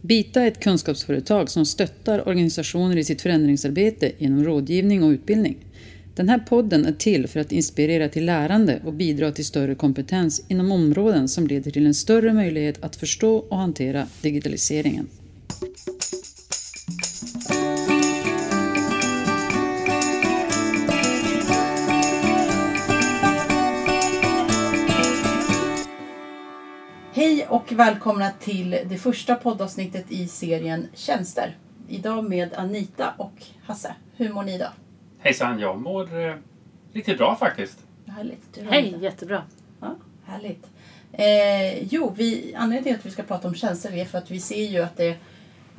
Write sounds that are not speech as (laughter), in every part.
Bita är ett kunskapsföretag som stöttar organisationer i sitt förändringsarbete genom rådgivning och utbildning. Den här podden är till för att inspirera till lärande och bidra till större kompetens inom områden som leder till en större möjlighet att förstå och hantera digitaliseringen. Och välkomna till det första poddavsnittet i serien Tjänster. Idag med Anita och Hasse. Hur mår ni idag? Hejsan, jag mår eh, riktigt bra faktiskt. Härligt. Hej, Anita? jättebra. Ja, härligt. Eh, jo, vi, anledningen till att vi ska prata om tjänster är för att vi ser ju att det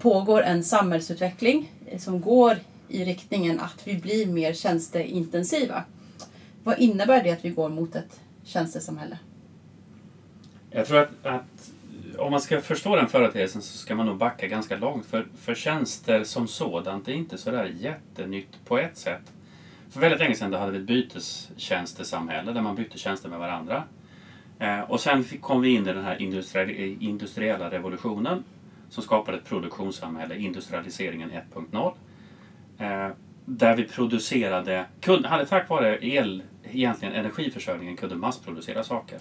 pågår en samhällsutveckling eh, som går i riktningen att vi blir mer tjänsteintensiva. Vad innebär det att vi går mot ett tjänstesamhälle? Jag tror att, att om man ska förstå den företeelsen så ska man nog backa ganska långt. För, för tjänster som sådant är inte sådär jättenytt på ett sätt. För väldigt länge sedan då hade vi ett bytestjänstesamhälle där man bytte tjänster med varandra. Eh, och sen fick, kom vi in i den här industriell, industriella revolutionen som skapade ett produktionssamhälle, industrialiseringen 1.0. Eh, där vi producerade, kunde, hade tack vare el, egentligen energiförsörjningen, kunde massproducera saker.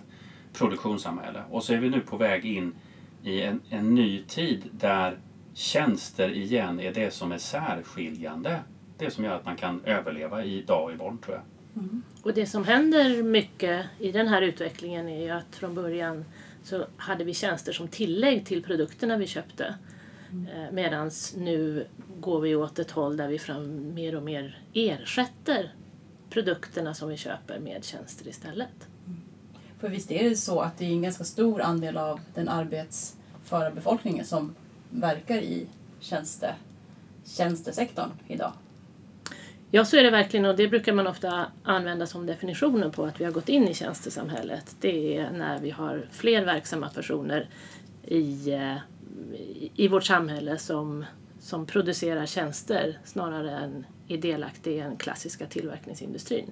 Produktionssamhälle. Och så är vi nu på väg in i en, en ny tid där tjänster igen är det som är särskiljande. Det som gör att man kan överleva i dag och imorgon tror jag. Och det som händer mycket i den här utvecklingen är ju att från början så hade vi tjänster som tillägg till produkterna vi köpte. Mm. Medan nu går vi åt ett håll där vi fram mer och mer ersätter produkterna som vi köper med tjänster istället. För visst är det så att det är en ganska stor andel av den arbetsföra befolkningen som verkar i tjänste, tjänstesektorn idag. Ja, så är det verkligen och det brukar man ofta använda som definitionen på att vi har gått in i tjänstesamhället. Det är när vi har fler verksamma personer i, eh, i vårt samhälle som, som producerar tjänster snarare än är delaktiga i den klassiska tillverkningsindustrin.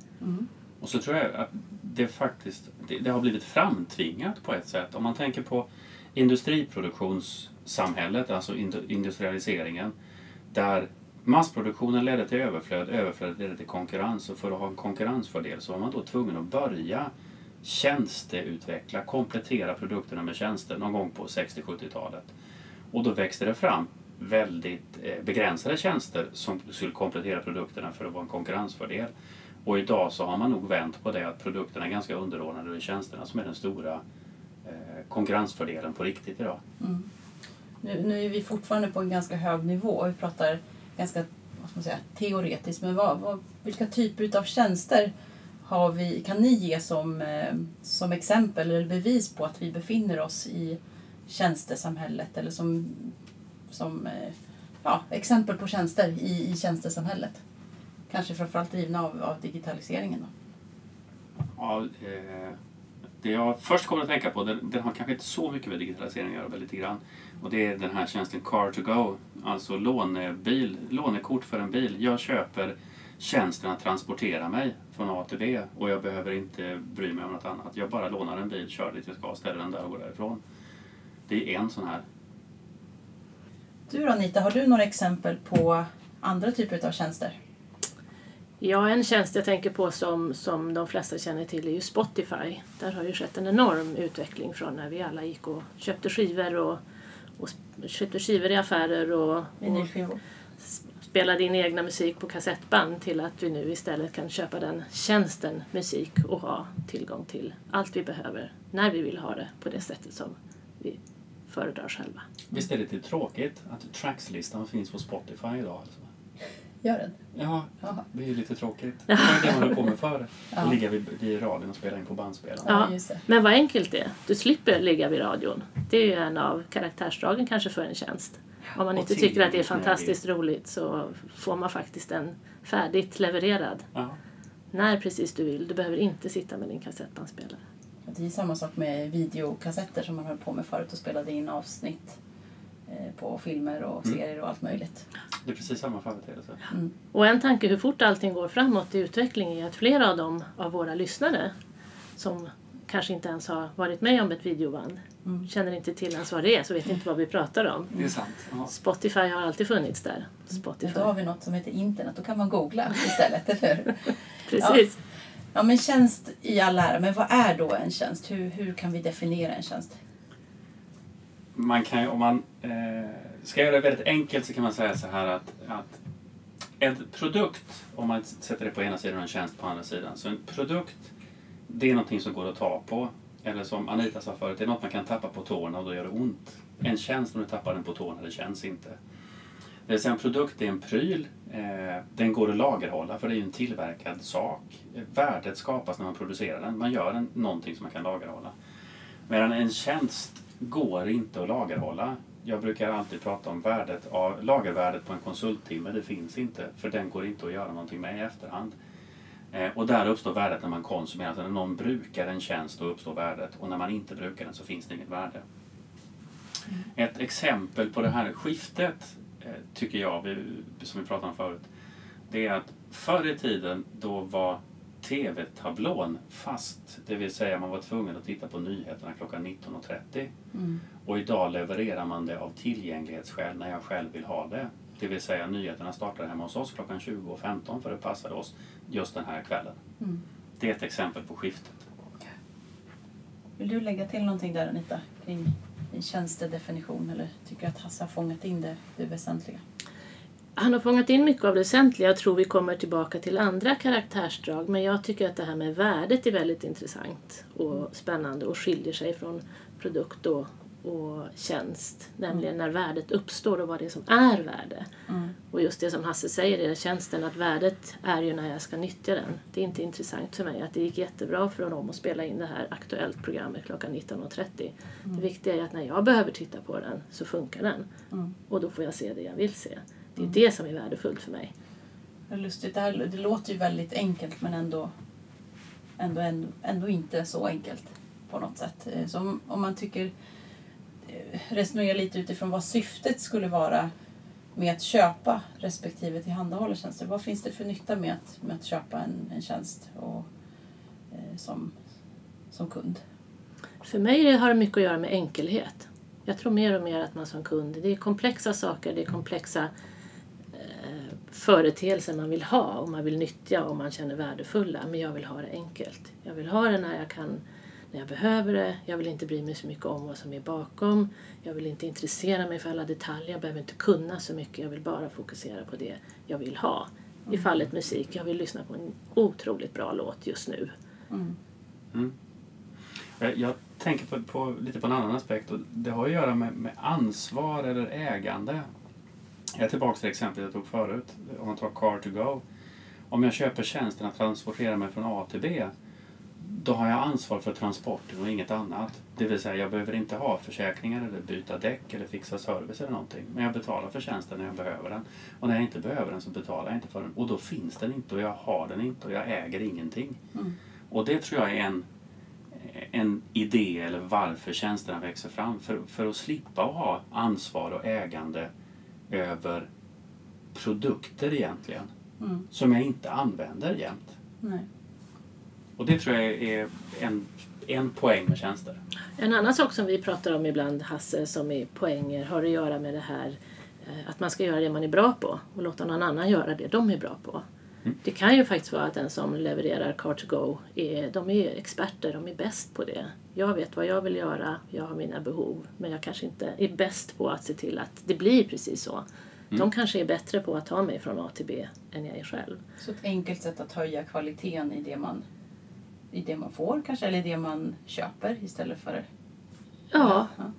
Och så tror jag att det faktiskt det, det har blivit framtvingat på ett sätt. Om man tänker på industriproduktionssamhället, alltså industrialiseringen, där massproduktionen ledde till överflöd, överflödet ledde till konkurrens och för att ha en konkurrensfördel så var man då tvungen att börja tjänsteutveckla, komplettera produkterna med tjänster någon gång på 60-70-talet. Och då växte det fram väldigt eh, begränsade tjänster som skulle komplettera produkterna för att vara en konkurrensfördel. Och idag så har man nog vänt på det att produkterna är ganska underordnade och det är tjänsterna som är den stora eh, konkurrensfördelen på riktigt idag. Mm. Nu, nu är vi fortfarande på en ganska hög nivå och vi pratar ganska vad ska man säga, teoretiskt. Men vad, vad, vilka typer av tjänster har vi, kan ni ge som, eh, som exempel eller bevis på att vi befinner oss i tjänstesamhället eller som, som eh, ja, exempel på tjänster i, i tjänstesamhället? Kanske framförallt drivna av, av digitaliseringen. Då. Ja, eh, det jag först kommer att tänka på, den, den har kanske inte så mycket med digitalisering att göra, men lite grann. Och det är den här tjänsten Car to Go, alltså lånebil, lånekort för en bil. Jag köper tjänsten att transportera mig från A till B och jag behöver inte bry mig om något annat. Jag bara lånar en bil, kör dit jag ska, ställer den där och går därifrån. Det är en sån här. Du då Anita, har du några exempel på andra typer av tjänster? Ja, en tjänst jag tänker på som, som de flesta känner till är ju Spotify. Där har ju skett en enorm utveckling från när vi alla gick och köpte skivor och, och köpte skivor i affärer och, och spelade in egna musik på kassettband till att vi nu istället kan köpa den tjänsten musik och ha tillgång till allt vi behöver när vi vill ha det på det sättet som vi föredrar själva. Visst är det lite tråkigt att trackslistan finns på Spotify idag? Alltså? Gör den? Ja, Jaha. det är ju lite tråkigt. Det var det man höll på med förr. Ja. Att ligga vid, vid radion och spela in på bandspelaren. Ja, Ja. Men vad enkelt det är. Du slipper ligga vid radion. Det är ju en av karaktärsdragen kanske för en tjänst. Om man Och inte tycker att det är fantastiskt roligt så får man faktiskt den färdigt levererad Ja. när precis du vill. Du behöver inte sitta med din kassettbandspelare. Det är samma sak med videokassetter som man höll på med förut och spelade in avsnitt eh, på filmer och Mm. serier och allt möjligt. Det är precis samma företeelse. Och en tanke hur fort allting går framåt i utveckling är att flera av dem av våra lyssnare som kanske inte ens har varit med om ett videoband. Mm. Känner inte till ens vad det är så vet inte vad vi pratar om. Det är sant. Ja. Spotify har alltid funnits där. Spotify. Då har vi något som heter internet. Då kan man googla istället, eller hur? (laughs) Precis. Ja, men tjänst i all ära. Men vad är då en tjänst? Hur, hur kan vi definiera en tjänst? Man kan ju, om man eh, ska jag göra det väldigt enkelt så kan man säga så här att, att en produkt, om man sätter det på ena sidan och en tjänst på andra sidan. Så en produkt, det är någonting som går att ta på. Eller som Anita sa förut, det är något man kan tappa på tårna och då gör det ont. En tjänst, om du tappar den på tårna, det känns inte. Det vill säga en produkt är en pryl. Eh, den går att lagerhålla för det är ju en tillverkad sak. Värdet skapas när man producerar den. Man gör en, någonting som man kan lagerhålla. Medan en tjänst går inte att lagerhålla. Jag brukar alltid prata om värdet av, lagervärdet på en konsulttimme. Det finns inte, för den går inte att göra någonting med i efterhand. Eh, och där uppstår värdet när man konsumerar. Alltså när någon brukar en tjänst då uppstår värdet. Och när man inte brukar den så finns det inget värde. Ett exempel på det här skiftet eh, tycker jag, som vi pratade om förut, det är att förr i tiden då var TV-tablån fast. Det vill säga man var tvungen att titta på nyheterna klockan 19.30. Mm. Och idag levererar man det av tillgänglighetsskäl när jag själv vill ha det. Det vill säga nyheterna startar hemma hos oss klockan 20.15 för det passade oss just den här kvällen. Mm. Det är ett exempel på skiftet. Vill du lägga till någonting där Anita? Kring din tjänstedefinition? Eller tycker du att Hasse har fångat in det, det väsentliga? Han har fångat in mycket av det väsentliga. Jag tror vi kommer tillbaka till andra karaktärsdrag. Men jag tycker att det här med värdet är väldigt intressant och spännande och skiljer sig från produkt och, och tjänst. Nämligen när värdet uppstår och vad det är som är värde. Mm. Och just det som Hasse säger i tjänsten, att värdet är ju när jag ska nyttja den. Det är inte intressant för mig att det gick jättebra för honom att spela in det här Aktuellt-programmet klockan 19.30. Det viktiga är att när jag behöver titta på den så funkar den. Mm. Och då får jag se det jag vill se. Det är det som är värdefullt för mig. Det lustigt. Det, här, det låter ju väldigt enkelt men ändå, ändå, ändå, ändå inte så enkelt på något sätt. Eh, Så om, om man tycker eh, resonera lite utifrån vad syftet skulle vara med att köpa respektive tillhandahålla tjänster. Vad finns det för nytta med att, med att köpa en, en tjänst och, eh, som, som kund? För mig har det mycket att göra med enkelhet. Jag tror mer och mer att man som kund, det är komplexa saker, det är komplexa företeelser man vill ha och man vill nyttja och man känner värdefulla. Men jag vill ha det enkelt. Jag vill ha det när jag kan när jag behöver det. Jag vill inte bry mig så mycket om vad som är bakom. Jag vill inte intressera mig för alla detaljer. Jag behöver inte kunna så mycket. Jag vill bara fokusera på det jag vill ha. I fallet musik, jag vill lyssna på en otroligt bra låt just nu. Mm. Mm. Jag, jag tänker på, på, lite på en annan aspekt och det har att göra med, med ansvar eller ägande. Jag är tillbaka till exemplet jag tog förut, om man tar car to go. Om jag köper tjänsten att transportera mig från A till B då har jag ansvar för transporten och inget annat. Det vill säga jag behöver inte ha försäkringar eller byta däck eller fixa service eller någonting. Men jag betalar för tjänsten när jag behöver den. Och när jag inte behöver den så betalar jag inte för den. Och då finns den inte och jag har den inte och jag äger ingenting. Mm. Och det tror jag är en, en idé eller varför tjänsterna växer fram. För, för att slippa ha ansvar och ägande över produkter egentligen. Mm. Som jag inte använder jämt. Nej. Och det tror jag är en, en poäng med tjänster. En annan sak som vi pratar om ibland, Hasse, som är poänger har att göra med det här eh, att man ska göra det man är bra på och låta någon annan göra det de är bra på. Mm. Det kan ju faktiskt vara att den som levererar car to go är, de är experter, de är bäst på det. Jag vet vad jag vill göra, jag har mina behov, men jag kanske inte är bäst på att se till att det blir precis så. De kanske är bättre på att ta mig från A till B än jag är själv. Så ett enkelt sätt att höja kvaliteten i det man, i det man får kanske, eller i det man köper istället för... Ja, ja.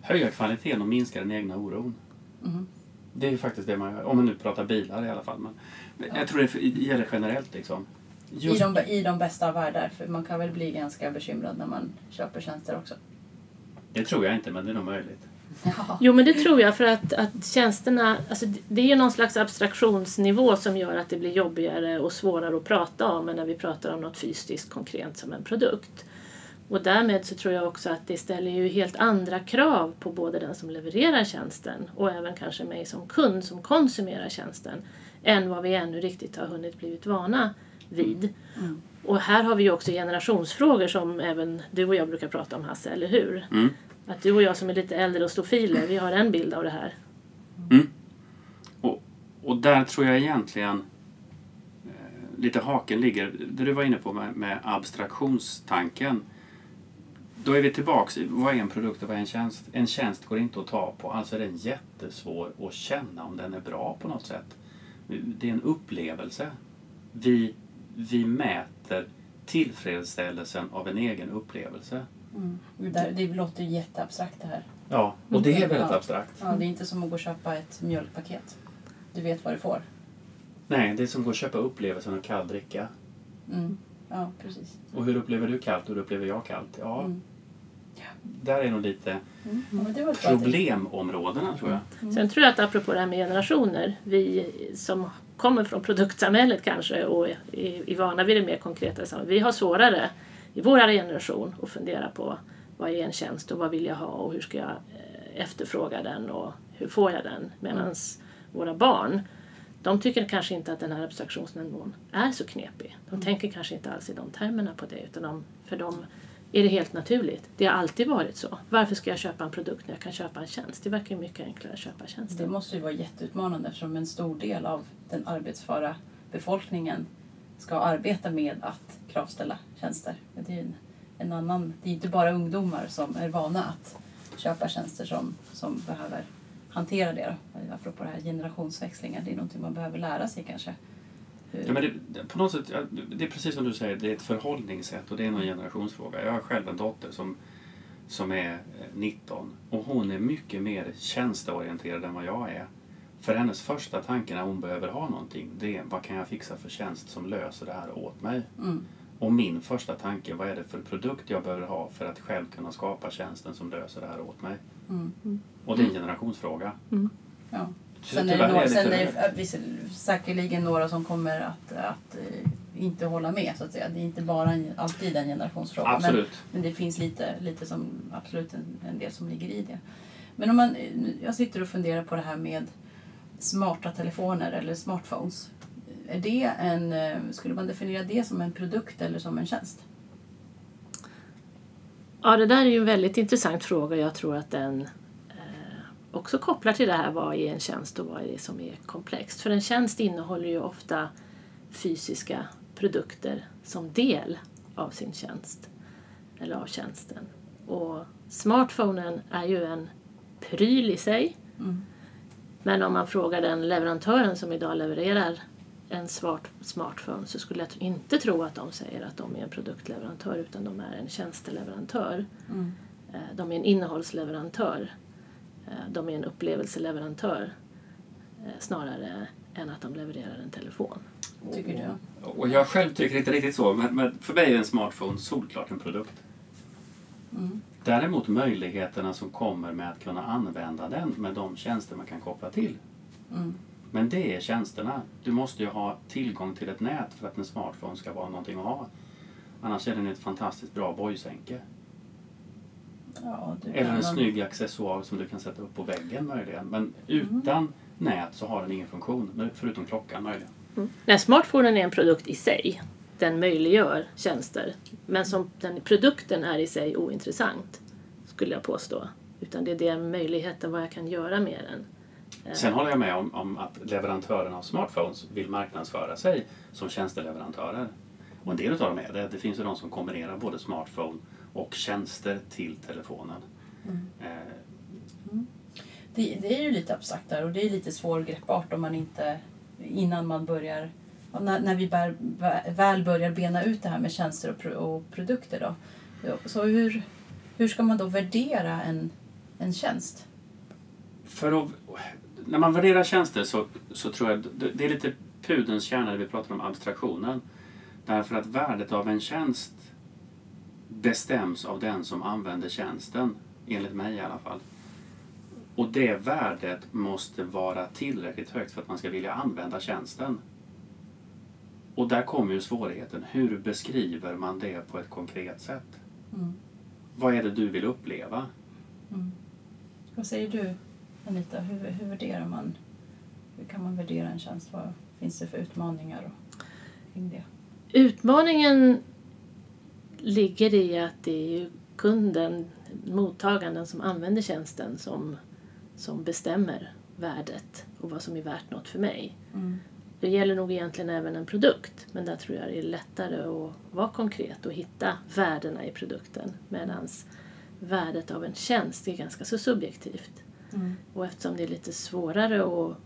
Höja kvaliteten och minska den egna oron. Mhm. Det är ju faktiskt det man gör. Om man nu pratar bilar i alla fall. Men Jag tror det gäller generellt liksom. I, Just, de, I de bästa av världar, för man kan väl bli ganska bekymrad när man köper tjänster också. det tror jag inte men det är nog möjligt. Ja. Jo men det tror jag för att, att tjänsterna, alltså det- det är ju någon slags abstraktionsnivå som gör att det blir jobbigare och svårare att prata om än när vi pratar om något fysiskt konkret som en produkt. Och därmed så tror jag också att det ställer ju helt andra krav på både den som levererar tjänsten och även kanske mig som kund som konsumerar tjänsten än vad vi ännu riktigt har hunnit blivit vana vid. Mm. Och här har vi ju också generationsfrågor som även du och jag brukar prata om Hasse, eller hur? Mm. Att du och jag som är lite äldre och stofiler, vi har en bild av det här. Och, och där tror jag egentligen eh, lite haken ligger, det du var inne på med, med abstraktionstanken. Då är vi tillbaks i vad är en produkt och vad är en tjänst? En tjänst går inte att ta på, alltså är den jättesvår att känna om den är bra på något sätt. Det är en upplevelse. Vi, vi mäter tillfredsställelsen av en egen upplevelse. Mm. Det, det låter ju jätteabstrakt det här. Ja, och det är väldigt Ja. abstrakt. Ja, det är inte som att gå och köpa ett mjölkpaket. Du vet vad du får. Nej, det är som att gå och köpa upplevelsen av kall dricka. Mm. Ja, precis. Och hur upplever du kallt och hur upplever jag kallt? Ja, Mm. Där är nog lite Mm. Problemområdena tror jag. Mm. Sen tror jag att apropå det här med generationer, vi som kommer från produktsamhället kanske och är, är vana vid det mer konkreta samhället, vi har svårare i vår generation att fundera på vad är en tjänst och vad vill jag ha och hur ska jag eh, efterfråga den och hur får jag den? Medan våra barn, de tycker kanske inte att den här abstraktionsnivån är så knepig. De tänker kanske inte alls i de termerna på det utan de, för dem är det helt naturligt. Det har alltid varit så. Varför ska jag köpa en produkt när jag kan köpa en tjänst? Det verkar mycket enklare att köpa tjänster. Det måste ju vara jätteutmanande eftersom en stor del av den arbetsföra befolkningen ska arbeta med att kravställa tjänster. Det är ju en, en annan, det är inte bara ungdomar som är vana att köpa tjänster som, som behöver hantera det. Då. Apropå det här generationsväxlingar, det är någonting man behöver lära sig kanske. Ja, men det, på något sätt, det är precis som du säger, det är ett förhållningssätt och det är Mm. en generationsfråga. Jag har själv en dotter som, som är eh, 19 och hon är mycket mer tjänsteorienterad än vad jag är. För hennes första tanke när hon behöver ha någonting, det är vad kan jag fixa för tjänst som löser det här åt mig? Mm. Och min första tanke, vad är det för produkt jag behöver ha för att själv kunna skapa tjänsten som löser det här åt mig? Mm. Och det är en generationsfråga. Ja. Så Sen är det, några, är det sen är det säkerligen några som kommer att, att eh, inte hålla med så att säga. Det är inte bara en, alltid en generationsfråga. Men, Absolut. men det finns lite, lite som, absolut en, en del som ligger i det. Men om man, jag sitter och funderar på det här med smarta telefoner eller smartphones. Är det en, eh, skulle man definiera det som en produkt eller som en tjänst? Ja, det där är ju en väldigt intressant fråga. Jag tror att den eh, också kopplar till det här vad är en tjänst och vad är det som är komplext. För en tjänst innehåller ju ofta fysiska produkter som del av sin tjänst eller av tjänsten. Och smartphonen är ju en pryl i sig. Mm. Men om man frågar den leverantören som idag levererar en smart, smartphone så skulle jag inte tro att de säger att de är en produktleverantör utan de är en tjänsteleverantör. Mm. Eh, De är en innehållsleverantör. Eh, De är en upplevelseleverantör eh, snarare än att de levererar en telefon. Tycker du? Och jag själv tycker inte riktigt så, men, för mig är en smartphone solklart en produkt. Mm. Däremot möjligheterna som kommer med att kunna använda den med de tjänster man kan koppla till. Mm. Men det är tjänsterna. Du måste ju ha tillgång till ett nät för att en smartphone ska vara någonting att ha. Annars är den ett fantastiskt bra boysänke. Ja, Eller en snygg accessoar som du kan sätta upp på väggen möjligen. Men utan nät så har den ingen funktion, förutom klockan möjligen. Nej, smartphonen är en produkt i sig. Den möjliggör tjänster. Men som den produkten är i sig ointressant, skulle jag påstå. Utan det är den möjligheten vad jag kan göra med den. Sen håller jag med om, om att leverantörerna av smartphones vill marknadsföra sig som tjänsteleverantörer. Och en del av dem är det. Det finns ju de som kombinerar både smartphone och tjänster till telefonen. Eh, Det, det är ju lite abstrakt där och det är lite svårgreppbart om man inte innan man börjar ja, när, när vi bär, vä- väl börjar bena ut det här med tjänster och, pro, och produkter då. Så hur, hur ska man då värdera en, en tjänst? För att, när man värderar tjänster så, så tror jag det är lite pudens kärna när vi pratar om abstraktionen. Därför att värdet av en tjänst bestäms av den som använder tjänsten, enligt mig i alla fall. Och det värdet måste vara tillräckligt högt för att man ska vilja använda tjänsten. Och där kommer ju svårigheten. Hur beskriver man det på ett konkret sätt? Mm. Vad är det du vill uppleva? Mm. Vad säger du Anita? Hur, hur värderar man? Hur kan man värdera en tjänst? Vad finns det för utmaningar och, kring det? Utmaningen ligger i att det är kunden, mottagaren som använder tjänsten som, som bestämmer värdet och vad som är värt något för mig. Mm. Det gäller nog egentligen även en produkt men där tror jag det är lättare att vara konkret och hitta värdena i produkten medan värdet av en tjänst är ganska så subjektivt. Mm. Och eftersom det är lite svårare att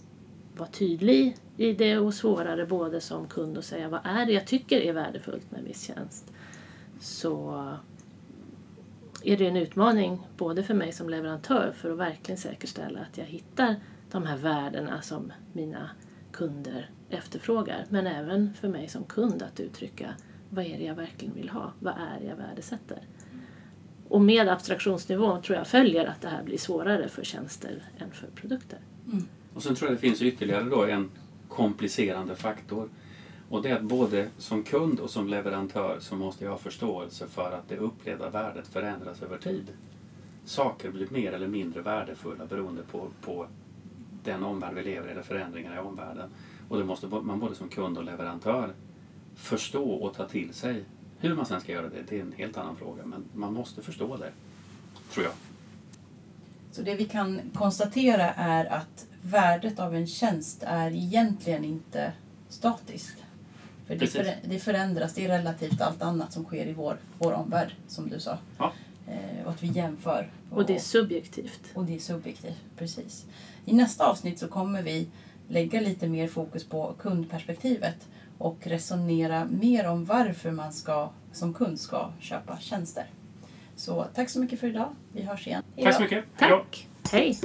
vara tydlig i det och svårare både som kund att säga vad är det jag tycker är värdefullt med en viss tjänst så är det en utmaning både för mig som leverantör för att verkligen säkerställa att jag hittar de här värdena som mina kunder efterfrågar men även för mig som kund att uttrycka vad är det jag verkligen vill ha, vad är det jag värdesätter. Och med abstraktionsnivån tror jag följer att det här blir svårare för tjänster än för produkter. Och sen tror jag det finns ytterligare då en komplicerande faktor. Och det är att både som kund och som leverantör så måste jag ha förståelse för att det upplevda värdet förändras över tid. Saker blir mer eller mindre värdefulla beroende på, på den omvärld vi lever i, eller förändringar i omvärlden. Och det måste man både som kund och leverantör förstå och ta till sig. Hur man sen ska göra det, det är en helt annan fråga. Men man måste förstå det, tror jag. Så det vi kan konstatera är att värdet av en tjänst är egentligen inte statiskt. För det, för, det förändras, det är relativt allt annat som sker i vår, vår omvärld, som du sa. Ja. Eh, och att vi jämför. Och det är subjektivt. och det är subjektivt, precis. I nästa avsnitt så kommer vi lägga lite mer fokus på kundperspektivet och resonera mer om varför man ska, som kund ska köpa tjänster. Så tack så mycket för idag. Vi hörs igen. Hej Tack så mycket. Hej då. Tack! Hej!